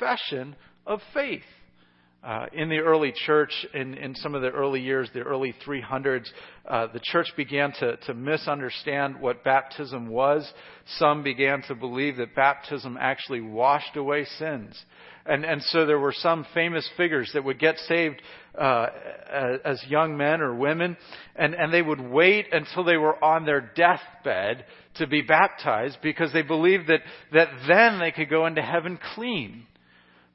profession of faith. Uh, in the early church, in, in some of the early years, the early 300s, uh, the church began to, to misunderstand what baptism was. Some began to believe that baptism actually washed away sins. And, and so there were some famous figures that would get saved uh, as young men or women, and, and they would wait until they were on their deathbed to be baptized because they believed that, that then they could go into heaven clean.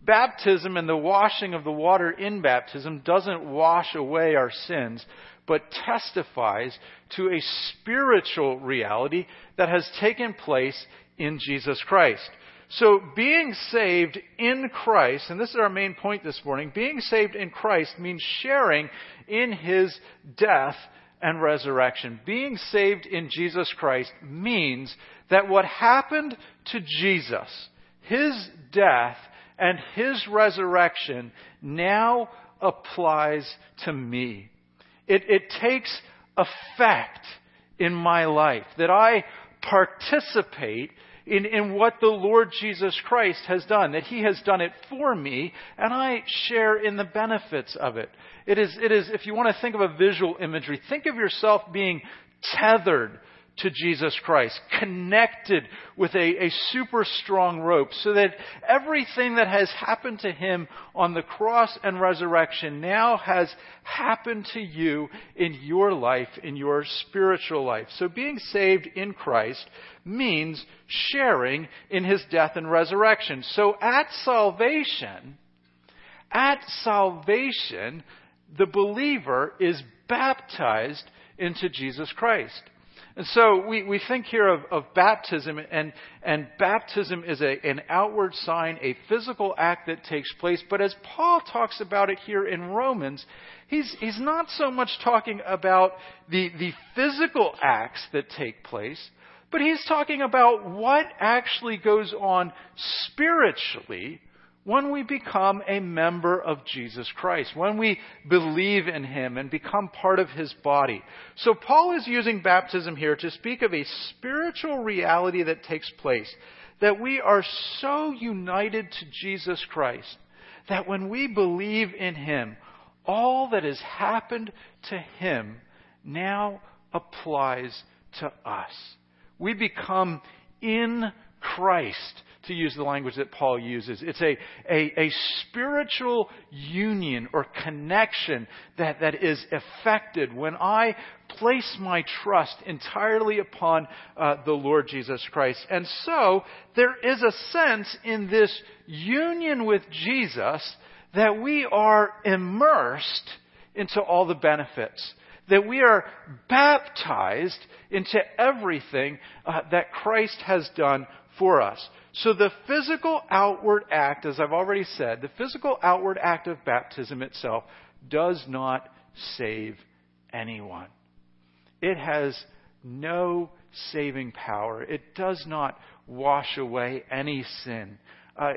Baptism and the washing of the water in baptism doesn't wash away our sins, but testifies to a spiritual reality that has taken place in Jesus Christ. So being saved in Christ, and this is our main point this morning, being saved in Christ means sharing in His death and resurrection. Being saved in Jesus Christ means that what happened to Jesus, His death and His resurrection, now applies to me. It, it takes effect in my life, that I participate in, in what the Lord Jesus Christ has done, that He has done it for me, and I share in the benefits of it. It is, it is, if you want to think of a visual imagery, think of yourself being tethered to Jesus Christ, connected with a, a, super strong rope, so that everything that has happened to him on the cross and resurrection now has happened to you in your life, in your spiritual life. So being saved in Christ means sharing in his death and resurrection. So at salvation, at salvation, the believer is baptized into Jesus Christ. And so we, we think here of, of baptism, and, and baptism is a, an outward sign, a physical act that takes place. But as Paul talks about it here in Romans, he's, he's not so much talking about the, the physical acts that take place, but he's talking about what actually goes on spiritually when we become a member of Jesus Christ, when we believe in Him and become part of His body. So Paul is using baptism here to speak of a spiritual reality that takes place, that we are so united to Jesus Christ that when we believe in Him, all that has happened to Him now applies to us. We become in Christ to use the language that Paul uses. It's a, a, a spiritual union or connection that, that is effected when I place my trust entirely upon uh, the Lord Jesus Christ. And so, there is a sense in this union with Jesus that we are immersed into all the benefits that we are baptized into everything uh, that Christ has done for us. So the physical outward act, as I've already said, the physical outward act of baptism itself does not save anyone. It has no saving power. It does not wash away any sin. Uh,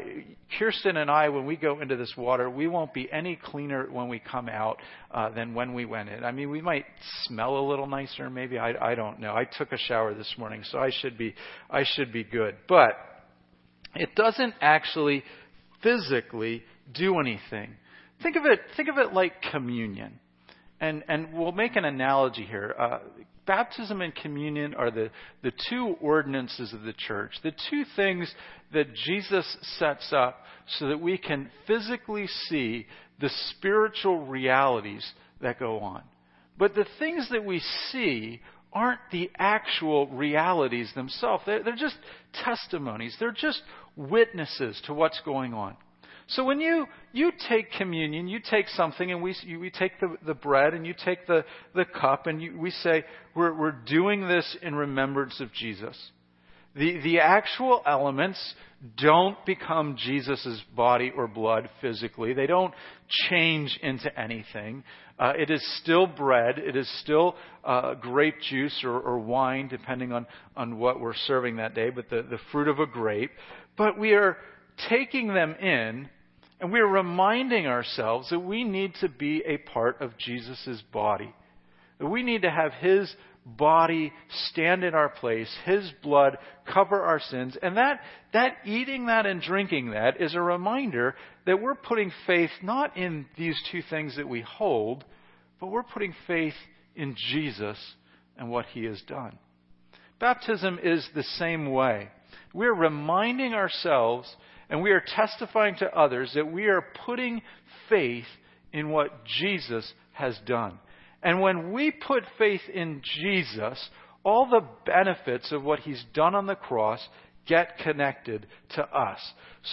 Kirsten and I, when we go into this water, we won't be any cleaner when we come out uh, than when we went in. I mean, we might smell a little nicer, maybe. I, I don't know. I took a shower this morning, so I should be I should be good. But it doesn't actually physically do anything. Think of it, think of it like communion. And, and we'll make an analogy here. Uh, baptism and communion are the, the two ordinances of the church, the two things that Jesus sets up so that we can physically see the spiritual realities that go on. But the things that we see aren't the actual realities themselves. They're, they're just testimonies. They're just witnesses to what's going on. So when you, you take communion, you take something and we, we take the, the bread and you take the, the cup and you, we say, we're, we're doing this in remembrance of Jesus. The, the actual elements don't become Jesus' body or blood physically. They don't change into anything. Uh, it is still bread. It is still uh, grape juice or, or, wine, depending on, on what we're serving that day, but the, the fruit of a grape. But we are taking them in and we are reminding ourselves that we need to be a part of Jesus' body. That we need to have His body stand in our place, His blood cover our sins. And that, that eating that and drinking that is a reminder that we're putting faith not in these two things that we hold, but we're putting faith in Jesus and what He has done. Baptism is the same way. We're reminding ourselves and we are testifying to others that we are putting faith in what Jesus has done. And when we put faith in Jesus, all the benefits of what he's done on the cross get connected to us.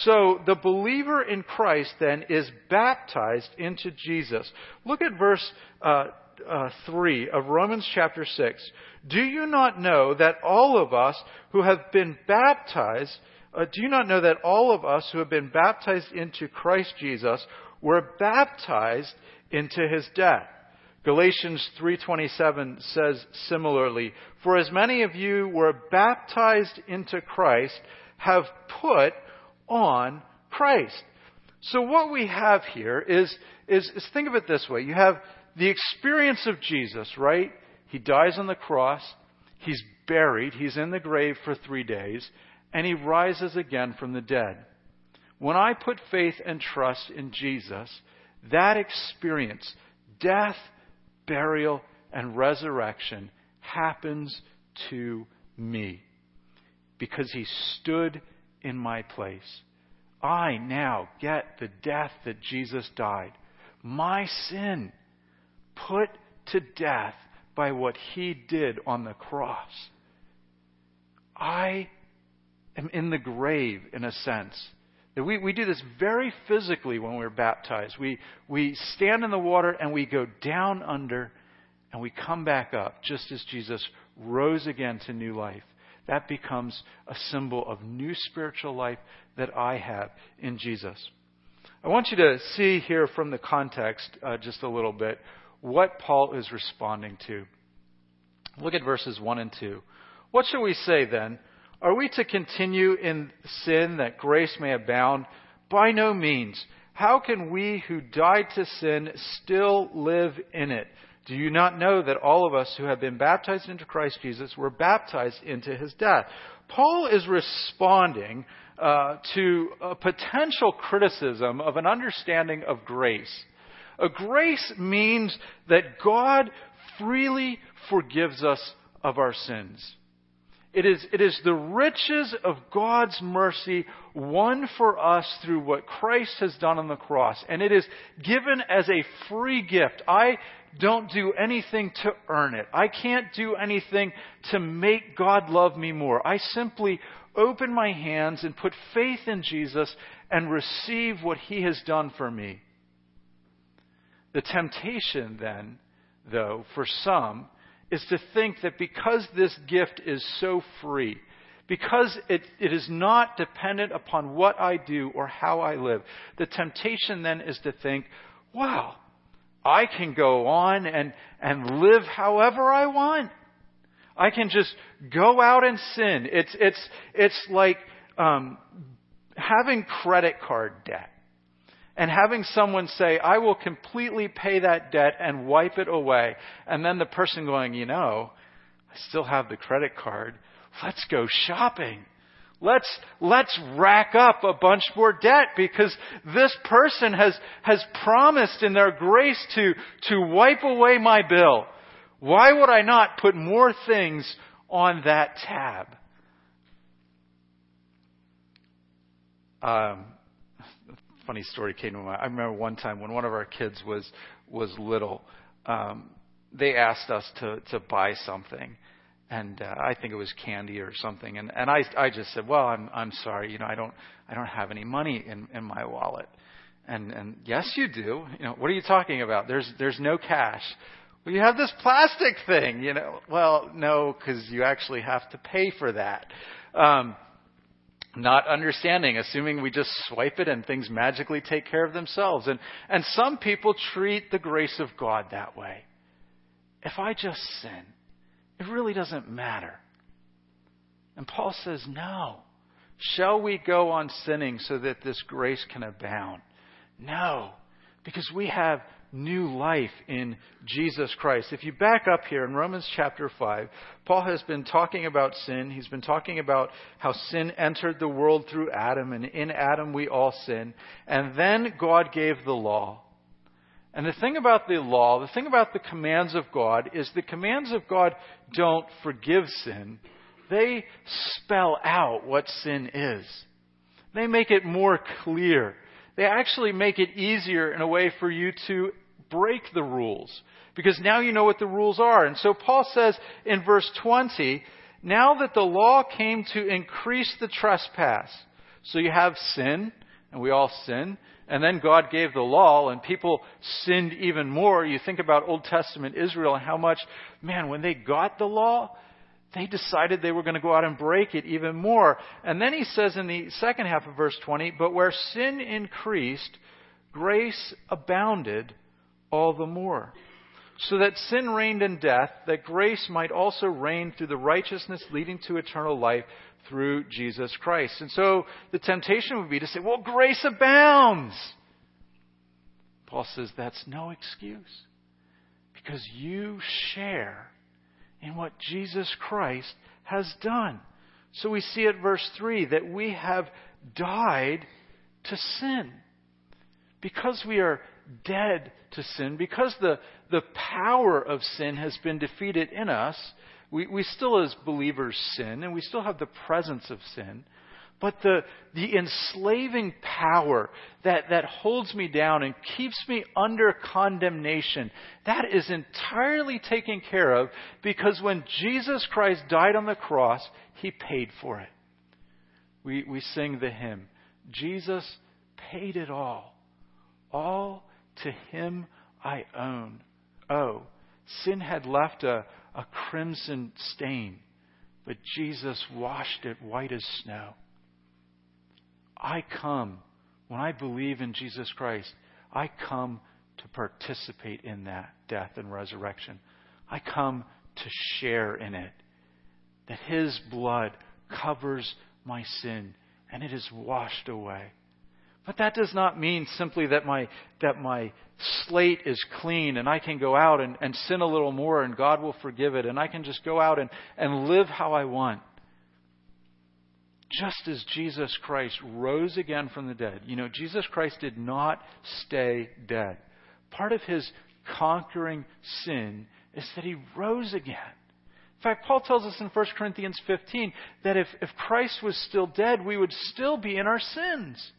So the believer in Christ then is baptized into Jesus. Look at verse uh, uh, 3 of Romans chapter 6. Do you not know that all of us who have been baptized, uh, do you not know that all of us who have been baptized into Christ Jesus were baptized into his death? Galatians 3:27 says similarly, "For as many of you were baptized into Christ have put on Christ." So what we have here is, is, is think of it this way. You have the experience of Jesus, right? He dies on the cross, he's buried, he's in the grave for three days, and he rises again from the dead. When I put faith and trust in Jesus, that experience, death, burial, and resurrection happens to me because he stood in my place. I now get the death that Jesus died. My sin put to death by what he did on the cross. I am in the grave, in a sense. We, we do this very physically when we're baptized. We, we stand in the water and we go down under and we come back up just as Jesus rose again to new life. That becomes a symbol of new spiritual life that I have in Jesus. I want you to see here from the context uh, just a little bit what Paul is responding to. Look at verses 1 and 2. What shall we say then? Are we to continue in sin that grace may abound? By no means. How can we who died to sin still live in it? Do you not know that all of us who have been baptized into Christ Jesus were baptized into his death? Paul is responding uh, to a potential criticism of an understanding of grace. A grace means that God freely forgives us of our sins. It is, it is the riches of God's mercy won for us through what Christ has done on the cross. And it is given as a free gift. I don't do anything to earn it. I can't do anything to make God love me more. I simply open my hands and put faith in Jesus and receive what He has done for me. The temptation, then, though, for some, is to think that because this gift is so free, because it, it is not dependent upon what I do or how I live, the temptation then is to think, wow, I can go on and, and live however I want. I can just go out and sin. It's, it's, it's like um, having credit card debt and having someone say, I will completely pay that debt and wipe it away. And then the person going, you know, I still have the credit card. Let's go shopping. Let's, let's rack up a bunch more debt because this person has, has promised in their grace to, to wipe away my bill. Why would I not put more things on that tab? Um, funny story came to mind. I remember one time when one of our kids was was little, um, they asked us to to buy something, and uh, I think it was candy or something, and and I I just said, well, I'm I'm sorry, you know, I don't I don't have any money in in my wallet, and and yes, you do. You know, what are you talking about? There's there's no cash. Well, you have this plastic thing, you know. Well, no, because you actually have to pay for that. Um, not understanding, assuming we just swipe it and things magically take care of themselves. And, and some people treat the grace of God that way. If I just sin, it really doesn't matter. And Paul says, no. Shall we go on sinning so that this grace can abound? No. Because we have new life in Jesus Christ. If you back up here in Romans chapter 5, Paul has been talking about sin. He's been talking about how sin entered the world through Adam, and in Adam we all sin. And then God gave the law. And the thing about the law, the thing about the commands of God, is the commands of God don't forgive sin. They spell out what sin is. They make it more clear. They actually make it easier in a way for you to break the rules. Because now you know what the rules are. And so Paul says in verse 20, now that the law came to increase the trespass. So you have sin, and we all sin. And then God gave the law, and people sinned even more. You think about Old Testament Israel and how much, man, when they got the law, they decided they were going to go out and break it even more. And then he says in the second half of verse 20, but where sin increased, grace abounded all the more. So that sin reigned in death, that grace might also reign through the righteousness leading to eternal life through Jesus Christ. And so the temptation would be to say, well, grace abounds. Paul says that's no excuse because you share in what Jesus Christ has done. So we see at verse 3 that we have died to sin. Because we are dead to sin, because the, the power of sin has been defeated in us, we, we still, as believers, sin, and we still have the presence of sin. But the, the enslaving power that, that holds me down and keeps me under condemnation, that is entirely taken care of because when Jesus Christ died on the cross, He paid for it. We, we sing the hymn, Jesus paid it all. All to Him I own. Oh, sin had left a, a crimson stain, but Jesus washed it white as snow. I come, when I believe in Jesus Christ, I come to participate in that death and resurrection. I come to share in it. That His blood covers my sin and it is washed away. But that does not mean simply that my, that my slate is clean and I can go out and, and sin a little more and God will forgive it and I can just go out and, and live how I want. Just as Jesus Christ rose again from the dead. You know, Jesus Christ did not stay dead. Part of his conquering sin is that he rose again. In fact, Paul tells us in 1 Corinthians 15 that if, if Christ was still dead, we would still be in our sins.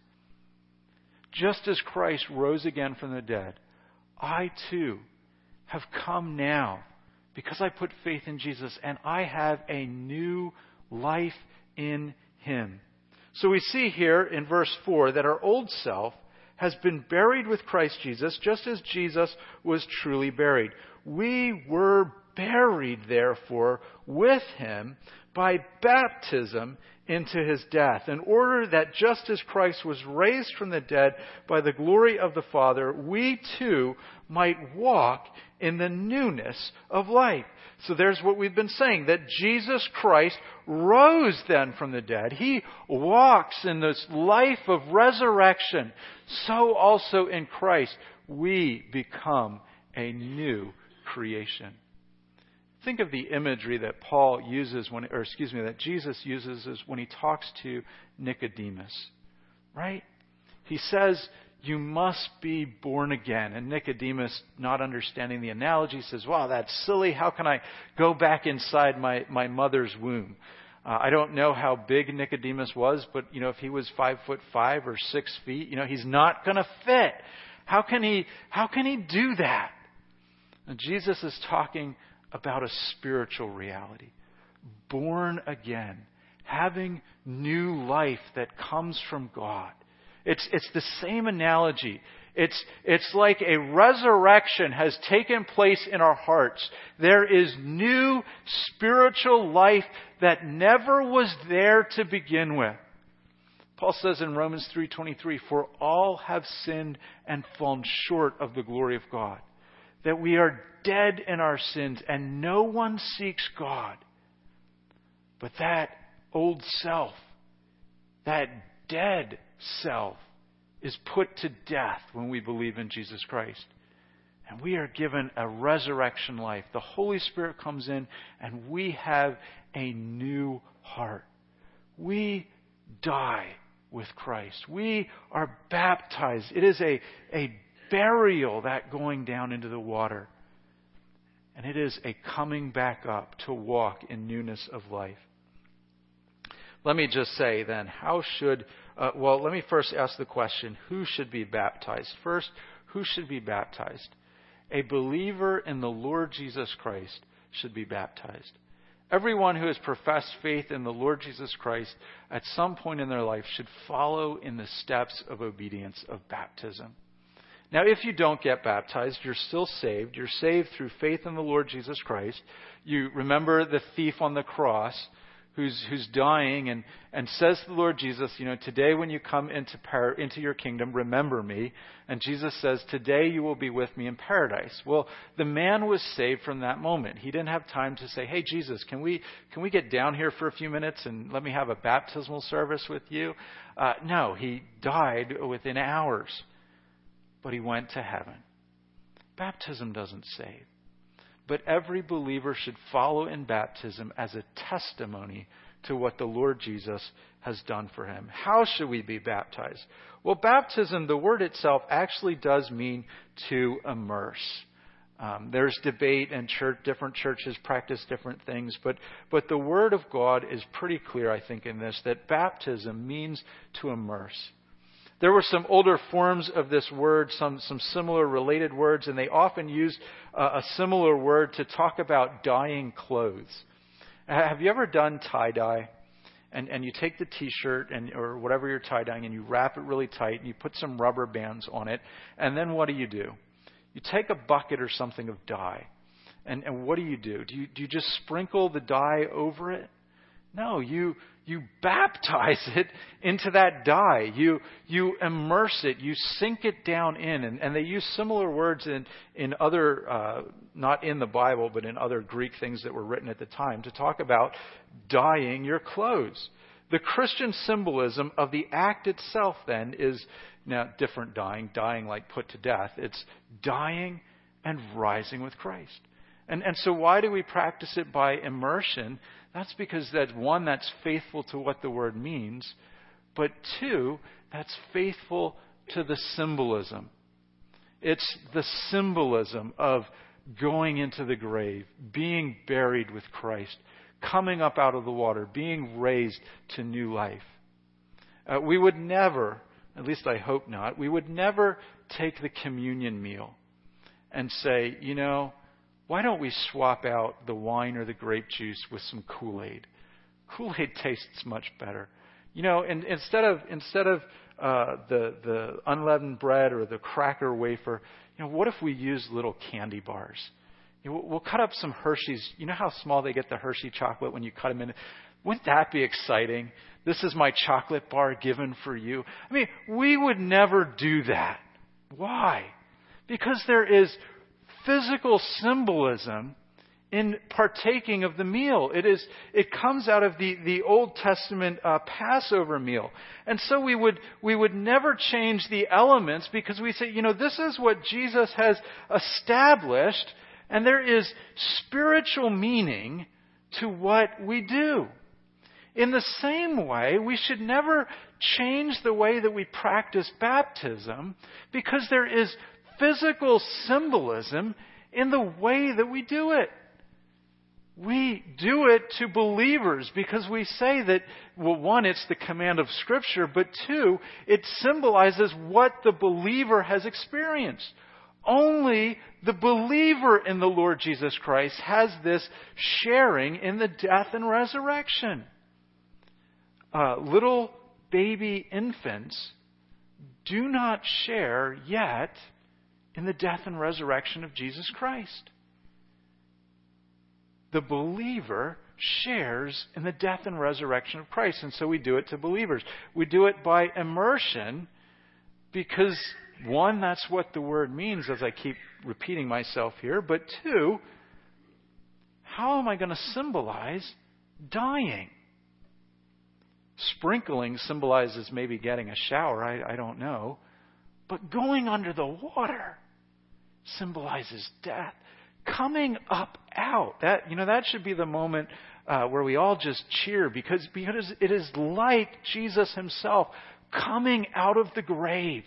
Just as Christ rose again from the dead, I too have come now because I put faith in Jesus and I have a new life in Him. So we see here in verse 4 that our old self has been buried with Christ Jesus just as Jesus was truly buried. We were buried, therefore, with Him by baptism into his death, in order that just as Christ was raised from the dead by the glory of the Father, we too might walk in the newness of life. So there's what we've been saying, that Jesus Christ rose then from the dead. He walks in this life of resurrection. So also in Christ, we become a new creation. Think of the imagery that Paul uses when, or excuse me, that Jesus uses when he talks to Nicodemus, right? He says, You must be born again. And Nicodemus, not understanding the analogy, says, Wow, that's silly. How can I go back inside my, my mother's womb? Uh, I don't know how big Nicodemus was, but you know, if he was five foot five or six feet, you know, he's not going to fit. How can he? How can he do that? And Jesus is talking about a spiritual reality. Born again, having new life that comes from God. It's, it's the same analogy. It's, it's like a resurrection has taken place in our hearts. There is new spiritual life that never was there to begin with. Paul says in Romans 3:23, "For all have sinned and fallen short of the glory of God." That we are dead in our sins and no one seeks God. But that old self, that dead self, is put to death when we believe in Jesus Christ. And we are given a resurrection life. The Holy Spirit comes in and we have a new heart. We die with Christ. We are baptized. It is a, a burial, that going down into the water. And it is a coming back up to walk in newness of life. Let me just say then, how should, uh, well, let me first ask the question who should be baptized? First, who should be baptized? A believer in the Lord Jesus Christ should be baptized. Everyone who has professed faith in the Lord Jesus Christ at some point in their life should follow in the steps of obedience of baptism. Now, if you don't get baptized, you're still saved. You're saved through faith in the Lord Jesus Christ. You remember the thief on the cross who's, who's dying and, and says to the Lord Jesus, you know, today when you come into, par- into your kingdom, remember me. And Jesus says, today you will be with me in paradise. Well, the man was saved from that moment. He didn't have time to say, hey, Jesus, can we, can we get down here for a few minutes and let me have a baptismal service with you? Uh, no, he died within hours but he went to heaven. Baptism doesn't save. But every believer should follow in baptism as a testimony to what the Lord Jesus has done for him. How should we be baptized? Well, baptism, the word itself, actually does mean to immerse. Um, there's debate, and church, different churches practice different things, but, but the Word of God is pretty clear, I think, in this that baptism means to immerse. There were some older forms of this word, some, some similar related words, and they often used uh, a similar word to talk about dyeing clothes. Have you ever done tie dye? And, and you take the t-shirt and, or whatever you're tie dyeing and you wrap it really tight and you put some rubber bands on it. And then what do you do? You take a bucket or something of dye. And, and what do you do? Do you, do you just sprinkle the dye over it? No, you, you baptize it into that dye. You, you immerse it. You sink it down in. And, and they use similar words in, in other, uh, not in the Bible, but in other Greek things that were written at the time to talk about dyeing your clothes. The Christian symbolism of the act itself then is now different dying, dying like put to death. It's dying and rising with Christ. And, and so why do we practice it by immersion? That's because that's one, that's faithful to what the word means, but two, that's faithful to the symbolism. It's the symbolism of going into the grave, being buried with Christ, coming up out of the water, being raised to new life. Uh, we would never, at least I hope not, we would never take the communion meal and say, you know, why don't we swap out the wine or the grape juice with some Kool Aid? Kool Aid tastes much better. You know, and instead of instead of uh, the the unleavened bread or the cracker wafer, you know, what if we use little candy bars? You know, we'll cut up some Hershey's. You know how small they get the Hershey chocolate when you cut them in. Wouldn't that be exciting? This is my chocolate bar given for you. I mean, we would never do that. Why? Because there is physical symbolism in partaking of the meal. It is, it comes out of the, the Old Testament uh, Passover meal. And so we would, we would never change the elements because we say, you know, this is what Jesus has established and there is spiritual meaning to what we do. In the same way, we should never change the way that we practice baptism because there is physical symbolism in the way that we do it. We do it to believers because we say that, well, one, it's the command of Scripture, but two, it symbolizes what the believer has experienced. Only the believer in the Lord Jesus Christ has this sharing in the death and resurrection. Uh, little baby infants do not share yet in the death and resurrection of Jesus Christ. The believer shares in the death and resurrection of Christ, and so we do it to believers. We do it by immersion because, one, that's what the word means, as I keep repeating myself here, but two, how am I going to symbolize dying? Sprinkling symbolizes maybe getting a shower, I, I don't know. But going under the water symbolizes death. Coming up out, that, you know, that should be the moment uh, where we all just cheer because, because it is like Jesus himself coming out of the grave.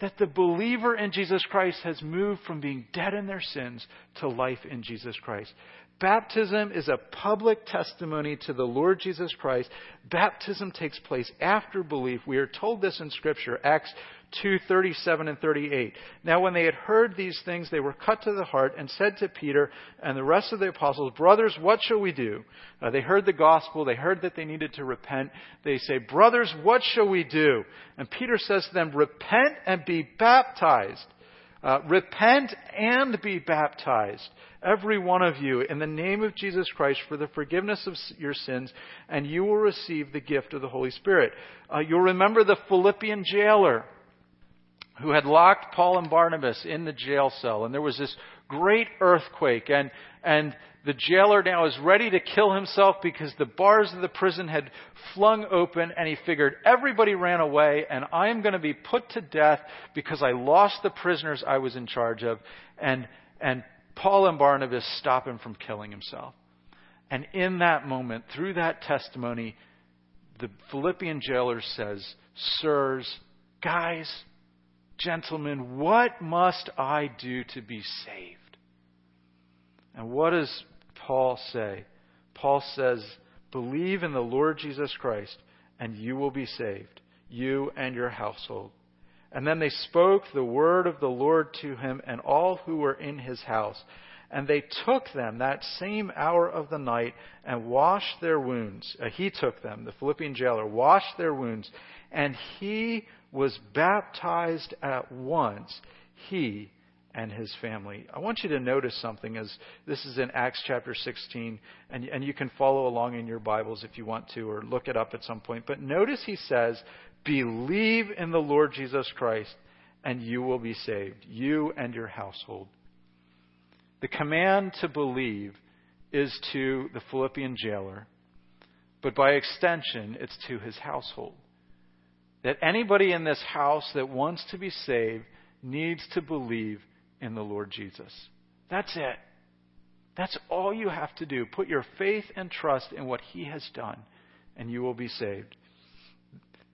That the believer in Jesus Christ has moved from being dead in their sins to life in Jesus Christ. Baptism is a public testimony to the Lord Jesus Christ. Baptism takes place after belief. We are told this in Scripture, Acts 2 37 and 38. Now, when they had heard these things, they were cut to the heart and said to Peter and the rest of the apostles, Brothers, what shall we do? Uh, they heard the gospel. They heard that they needed to repent. They say, Brothers, what shall we do? And Peter says to them, Repent and be baptized uh, repent and be baptized, every one of you, in the name of Jesus Christ for the forgiveness of your sins, and you will receive the gift of the Holy Spirit. Uh, you'll remember the Philippian jailer who had locked Paul and Barnabas in the jail cell, and there was this great earthquake, and, and the jailer now is ready to kill himself because the bars of the prison had flung open and he figured everybody ran away and I am going to be put to death because I lost the prisoners I was in charge of. And, and Paul and Barnabas stop him from killing himself. And in that moment, through that testimony, the Philippian jailer says, Sirs, guys, gentlemen, what must I do to be saved? And what does Paul say? Paul says, Believe in the Lord Jesus Christ, and you will be saved, you and your household. And then they spoke the word of the Lord to him and all who were in his house. And they took them that same hour of the night and washed their wounds. Uh, he took them, the Philippian jailer, washed their wounds, and he was baptized at once, he and his family. I want you to notice something as this is in Acts chapter 16, and, and you can follow along in your Bibles if you want to, or look it up at some point. But notice he says, Believe in the Lord Jesus Christ, and you will be saved, you and your household. The command to believe is to the Philippian jailer, but by extension, it's to his household. That anybody in this house that wants to be saved needs to believe in the Lord Jesus. That's it. That's all you have to do. Put your faith and trust in what He has done, and you will be saved.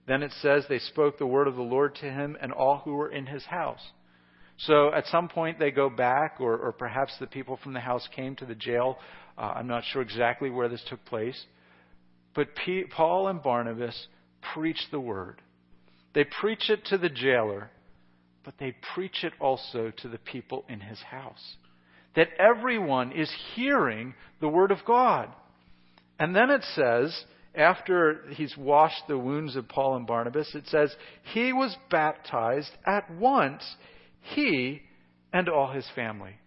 Then it says they spoke the word of the Lord to him and all who were in his house. So at some point they go back, or, or perhaps the people from the house came to the jail. Uh, I'm not sure exactly where this took place. But P- Paul and Barnabas preached the word. They preach it to the jailer, but they preach it also to the people in his house. That everyone is hearing the word of God. And then it says, after he's washed the wounds of Paul and Barnabas, it says, he was baptized at once, he and all his family.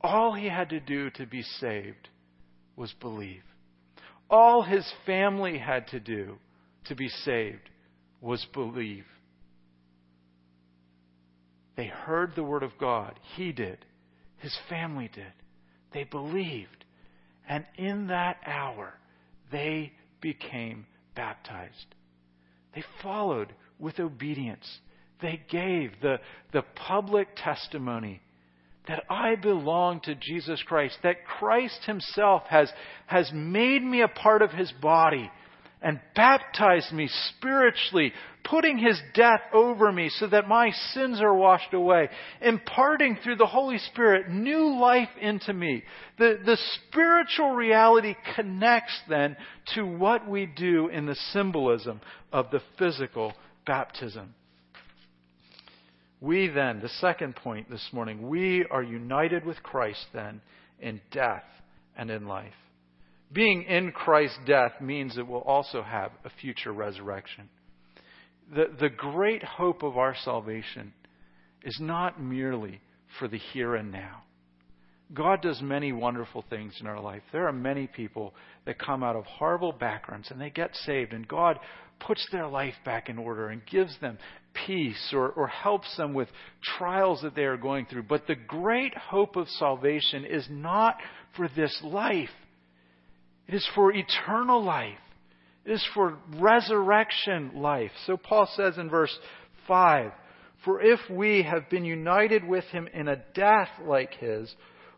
All he had to do to be saved was believe. All his family had to do to be saved was believe. They heard the word of God. He did. His family did. They believed. And in that hour, they became baptized. They followed with obedience. They gave the, the public testimony that I belong to Jesus Christ, that Christ Himself has, has made me a part of His body and baptized me spiritually, putting his death over me so that my sins are washed away, imparting through the Holy Spirit new life into me. The, the spiritual reality connects then to what we do in the symbolism of the physical baptism. We then, the second point this morning, we are united with Christ then in death and in life. Being in Christ's death means that we'll also have a future resurrection. The, the great hope of our salvation is not merely for the here and now. God does many wonderful things in our life. There are many people that come out of horrible backgrounds and they get saved, and God puts their life back in order and gives them peace or, or helps them with trials that they are going through. But the great hope of salvation is not for this life. It is for eternal life. It is for resurrection life. So Paul says in verse 5. For if we have been united with him in a death like his,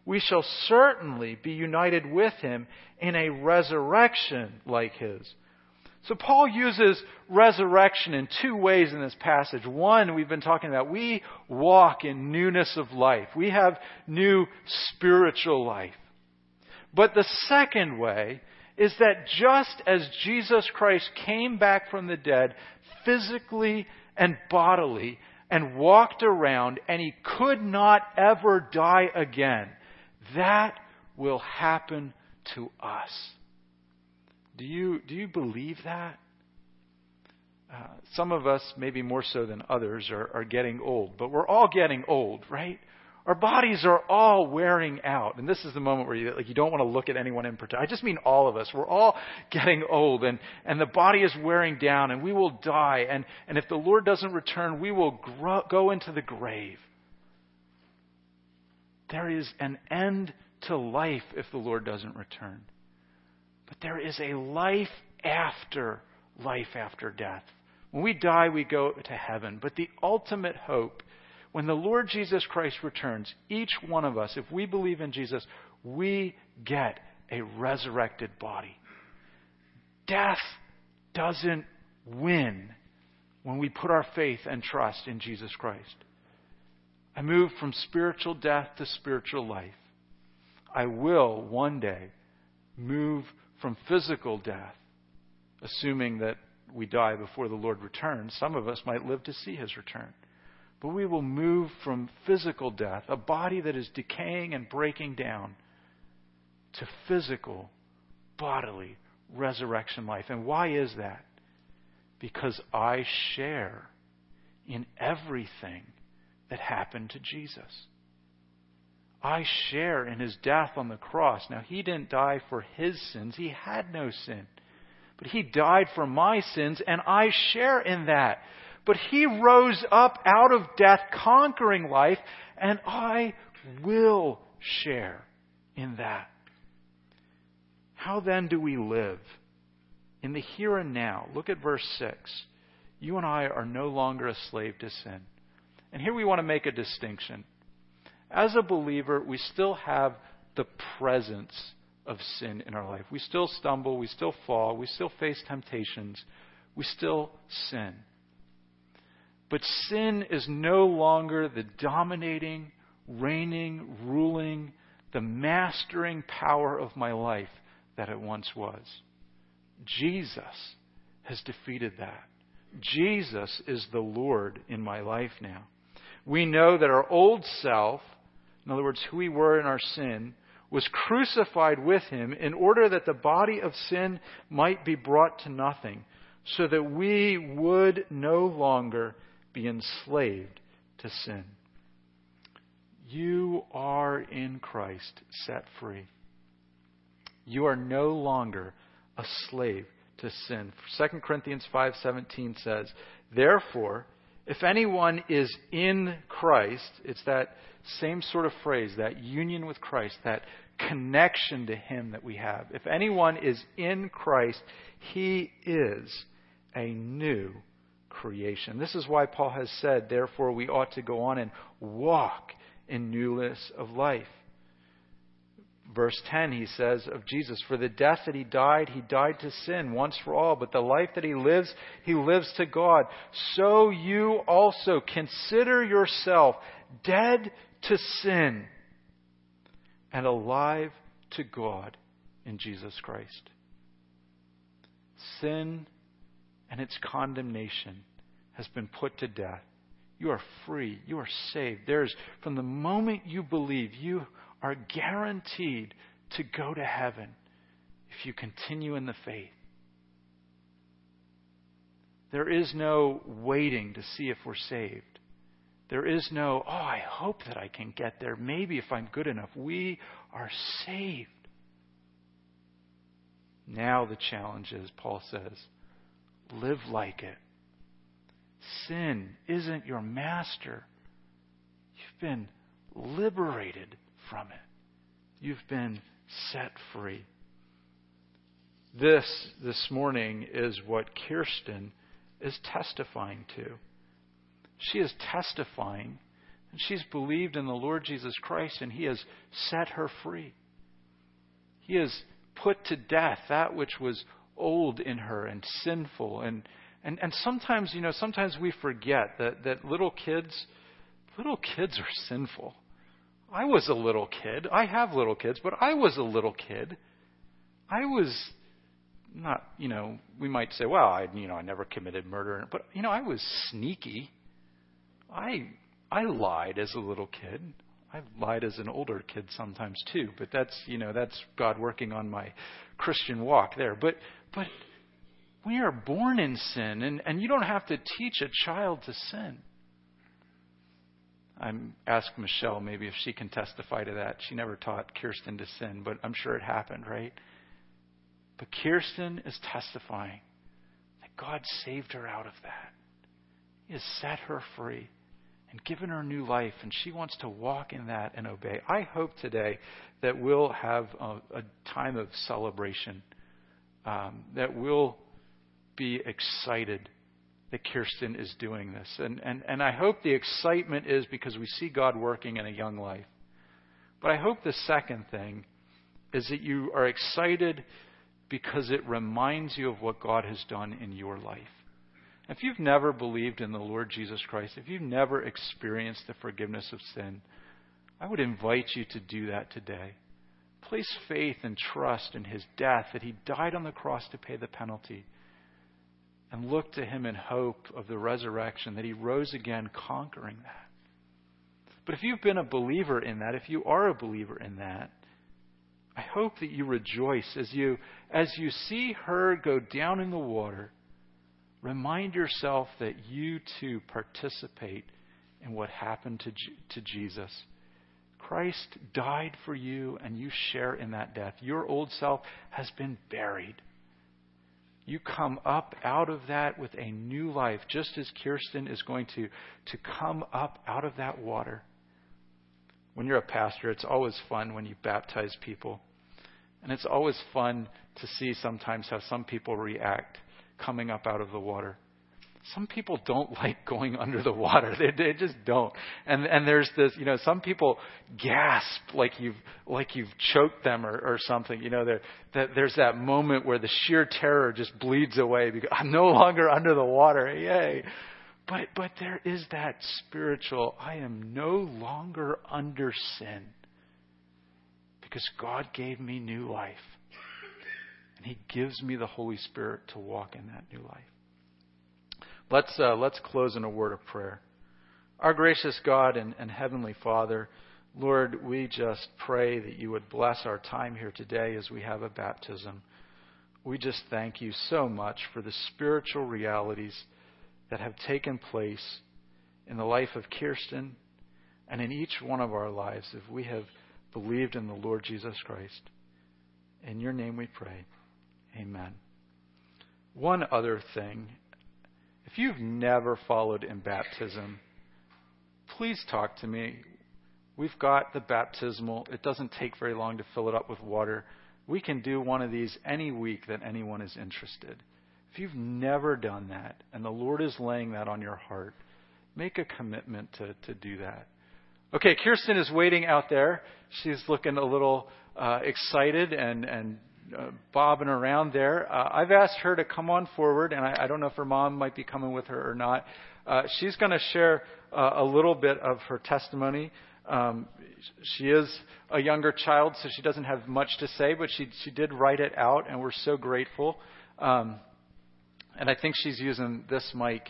we shall certainly be united with him in a resurrection like his. So Paul uses resurrection in two ways in this passage. One, we've been talking about, we walk in newness of life. We have new spiritual life. But the second way is that just as Jesus Christ came back from the dead physically and bodily and walked around and he could not ever die again, that will happen to us. Do you, do you believe that? Uh, some of us, maybe more so than others, are, are getting old, but we're all getting old, right? Our bodies are all wearing out. And this is the moment where you, like, you don't want to look at anyone in particular. I just mean all of us. We're all getting old and, and the body is wearing down and we will die. And, and if the Lord doesn't return, we will grow, go into the grave. There is an end to life if the Lord doesn't return. But there is a life after life after death. When we die, we go to heaven. But the ultimate hope, when the Lord Jesus Christ returns, each one of us, if we believe in Jesus, we get a resurrected body. Death doesn't win when we put our faith and trust in Jesus Christ. I move from spiritual death to spiritual life. I will one day move from physical death, assuming that we die before the Lord returns. Some of us might live to see his return. But we will move from physical death, a body that is decaying and breaking down, to physical, bodily resurrection life. And why is that? Because I share in everything that happened to Jesus. I share in his death on the cross. Now, he didn't die for his sins, he had no sin. But he died for my sins, and I share in that. But he rose up out of death, conquering life, and I will share in that. How then do we live? In the here and now, look at verse 6. You and I are no longer a slave to sin. And here we want to make a distinction as a believer, we still have the presence of sin in our life. We still stumble, we still fall, we still face temptations, we still sin. But sin is no longer the dominating, reigning, ruling, the mastering power of my life that it once was. Jesus has defeated that. Jesus is the Lord in my life now. We know that our old self in other words, who we were in our sin, was crucified with him in order that the body of sin might be brought to nothing, so that we would no longer be enslaved to sin. You are in Christ set free. You are no longer a slave to sin. 2 Corinthians 5:17 says, "Therefore, if anyone is in Christ, it's that same sort of phrase, that union with Christ, that connection to Him that we have. If anyone is in Christ, he is a new creation. This is why Paul has said, therefore, we ought to go on and walk in newness of life. Verse 10, he says of Jesus, For the death that he died, he died to sin once for all, but the life that he lives, he lives to God. So you also consider yourself dead to sin and alive to God in Jesus Christ. Sin and its condemnation has been put to death. You are free. You are saved. There's, from the moment you believe, you are guaranteed to go to heaven if you continue in the faith. There is no waiting to see if we're saved. There is no, oh, I hope that I can get there. Maybe if I'm good enough. We are saved. Now the challenge is, Paul says, live like it. Sin isn't your master. You've been liberated from it. You've been set free. This, this morning, is what Kirsten is testifying to. she is testifying and she's believed in the Lord Jesus Christ and He has set her free. He has put to death that which was old in her and sinful and and and sometimes you know sometimes we forget that that little kids little kids are sinful. I was a little kid. I have little kids, but I was a little kid. I was not, you know, we might say, well, I, you know, I never committed murder, but you know, I was sneaky. I I lied as a little kid. I've lied as an older kid sometimes too, but that's, you know, that's God working on my Christian walk there. But but we are born in sin and, and you don't have to teach a child to sin. I'm ask Michelle maybe if she can testify to that. She never taught Kirsten to sin, but I'm sure it happened, right? But Kirsten is testifying that God saved her out of that. He has set her free and given her new life, and she wants to walk in that and obey. I hope today that we'll have a, a time of celebration, um, that we'll be excited that Kirsten is doing this. And, and, and I hope the excitement is because we see God working in a young life. But I hope the second thing is that you are excited because it reminds you of what God has done in your life. If you've never believed in the Lord Jesus Christ, if you've never experienced the forgiveness of sin, I would invite you to do that today. Place faith and trust in his death, that he died on the cross to pay the penalty and look to him in hope of the resurrection, that he rose again, conquering that. But if you've been a believer in that, if you are a believer in that, I hope that you rejoice as you as you see her go down in the water. Remind yourself that you too participate in what happened to, to Jesus. Christ died for you, and you share in that death. Your old self has been buried. You come up out of that with a new life, just as Kirsten is going to, to come up out of that water. When you're a pastor, it's always fun when you baptize people. And it's always fun to see sometimes how some people react coming up out of the water some people don't like going under the water. They, they just don't. And and there's this, you know, some people gasp like you've like you've choked them or, or something. You know, there that there's that moment where the sheer terror just bleeds away because I'm no longer under the water. Yay. But but there is that spiritual I am no longer under sin because God gave me new life. And he gives me the Holy Spirit to walk in that new life. Let's, uh, let's close in a word of prayer. Our gracious God and, and Heavenly Father, Lord, we just pray that you would bless our time here today as we have a baptism. We just thank you so much for the spiritual realities that have taken place in the life of Kirsten and in each one of our lives if we have believed in the Lord Jesus Christ. In your name we pray. Amen. One other thing if you've never followed in baptism, please talk to me. We've got the baptismal. It doesn't take very long to fill it up with water. We can do one of these any week that anyone is interested. If you've never done that and the Lord is laying that on your heart, make a commitment to, to do that. Okay, Kirsten is waiting out there. She's looking a little uh, excited and, and uh, bobbing around there. Uh, I've asked her to come on forward, and I, I don't know if her mom might be coming with her or not. Uh, she's going to share uh, a little bit of her testimony. Um, she is a younger child, so she doesn't have much to say, but she she did write it out, and we're so grateful. Um, and I think she's using this mic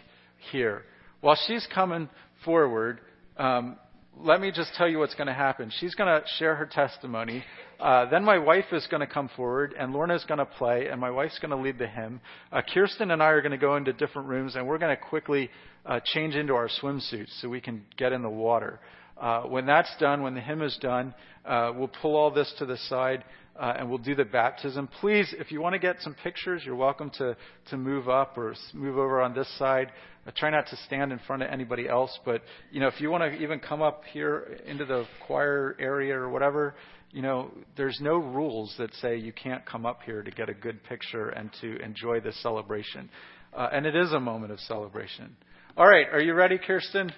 here. While she's coming forward, um, let me just tell you what's going to happen. She's going to share her testimony. Uh, then my wife is going to come forward, and Lorna is going to play, and my wife's going to lead the hymn. Uh, Kirsten and I are going to go into different rooms, and we're going to quickly uh, change into our swimsuits so we can get in the water. Uh, when that's done, when the hymn is done, uh, we'll pull all this to the side. Uh, and we'll do the baptism. Please, if you want to get some pictures, you're welcome to, to move up or move over on this side. I try not to stand in front of anybody else, but you know, if you want to even come up here into the choir area or whatever, you know, there's no rules that say you can't come up here to get a good picture and to enjoy this celebration. Uh, and it is a moment of celebration. All right, are you ready, Kirsten?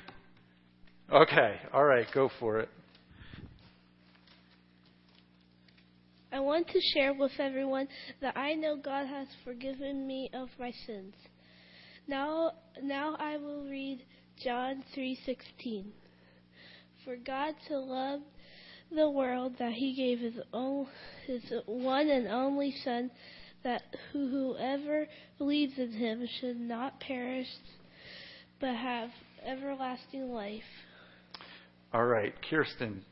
Okay, all right, go for it. I want to share with everyone that I know God has forgiven me of my sins. Now, now I will read John 3:16. For God so loved the world that he gave his own his one and only son that whoever believes in him should not perish but have everlasting life. All right, Kirsten,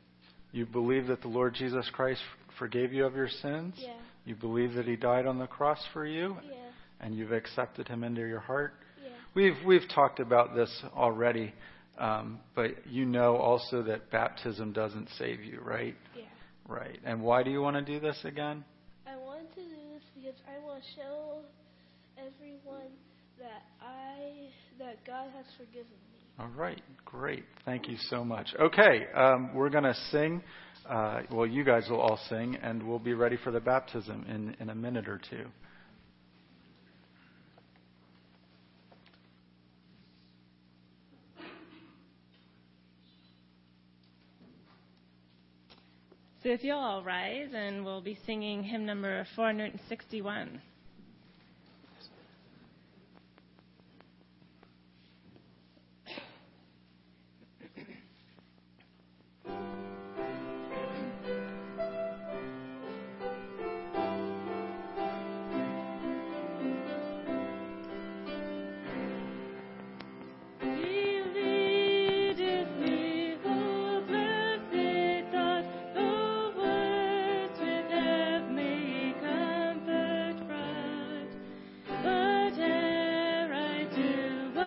you believe that the Lord Jesus Christ forgave you of your sins? Yeah. You believe that he died on the cross for you? Yeah. And you've accepted him into your heart? Yeah. We've we've talked about this already, um, but you know also that baptism doesn't save you, right? Yeah. Right. And why do you want to do this again? I want to do this because I want to show everyone that I that God has forgiven me. All right, great. Thank you so much. Okay, um, we're going to sing. Uh, well, you guys will all sing, and we'll be ready for the baptism in, in a minute or two. So if you'll all rise, and we'll be singing hymn number 461.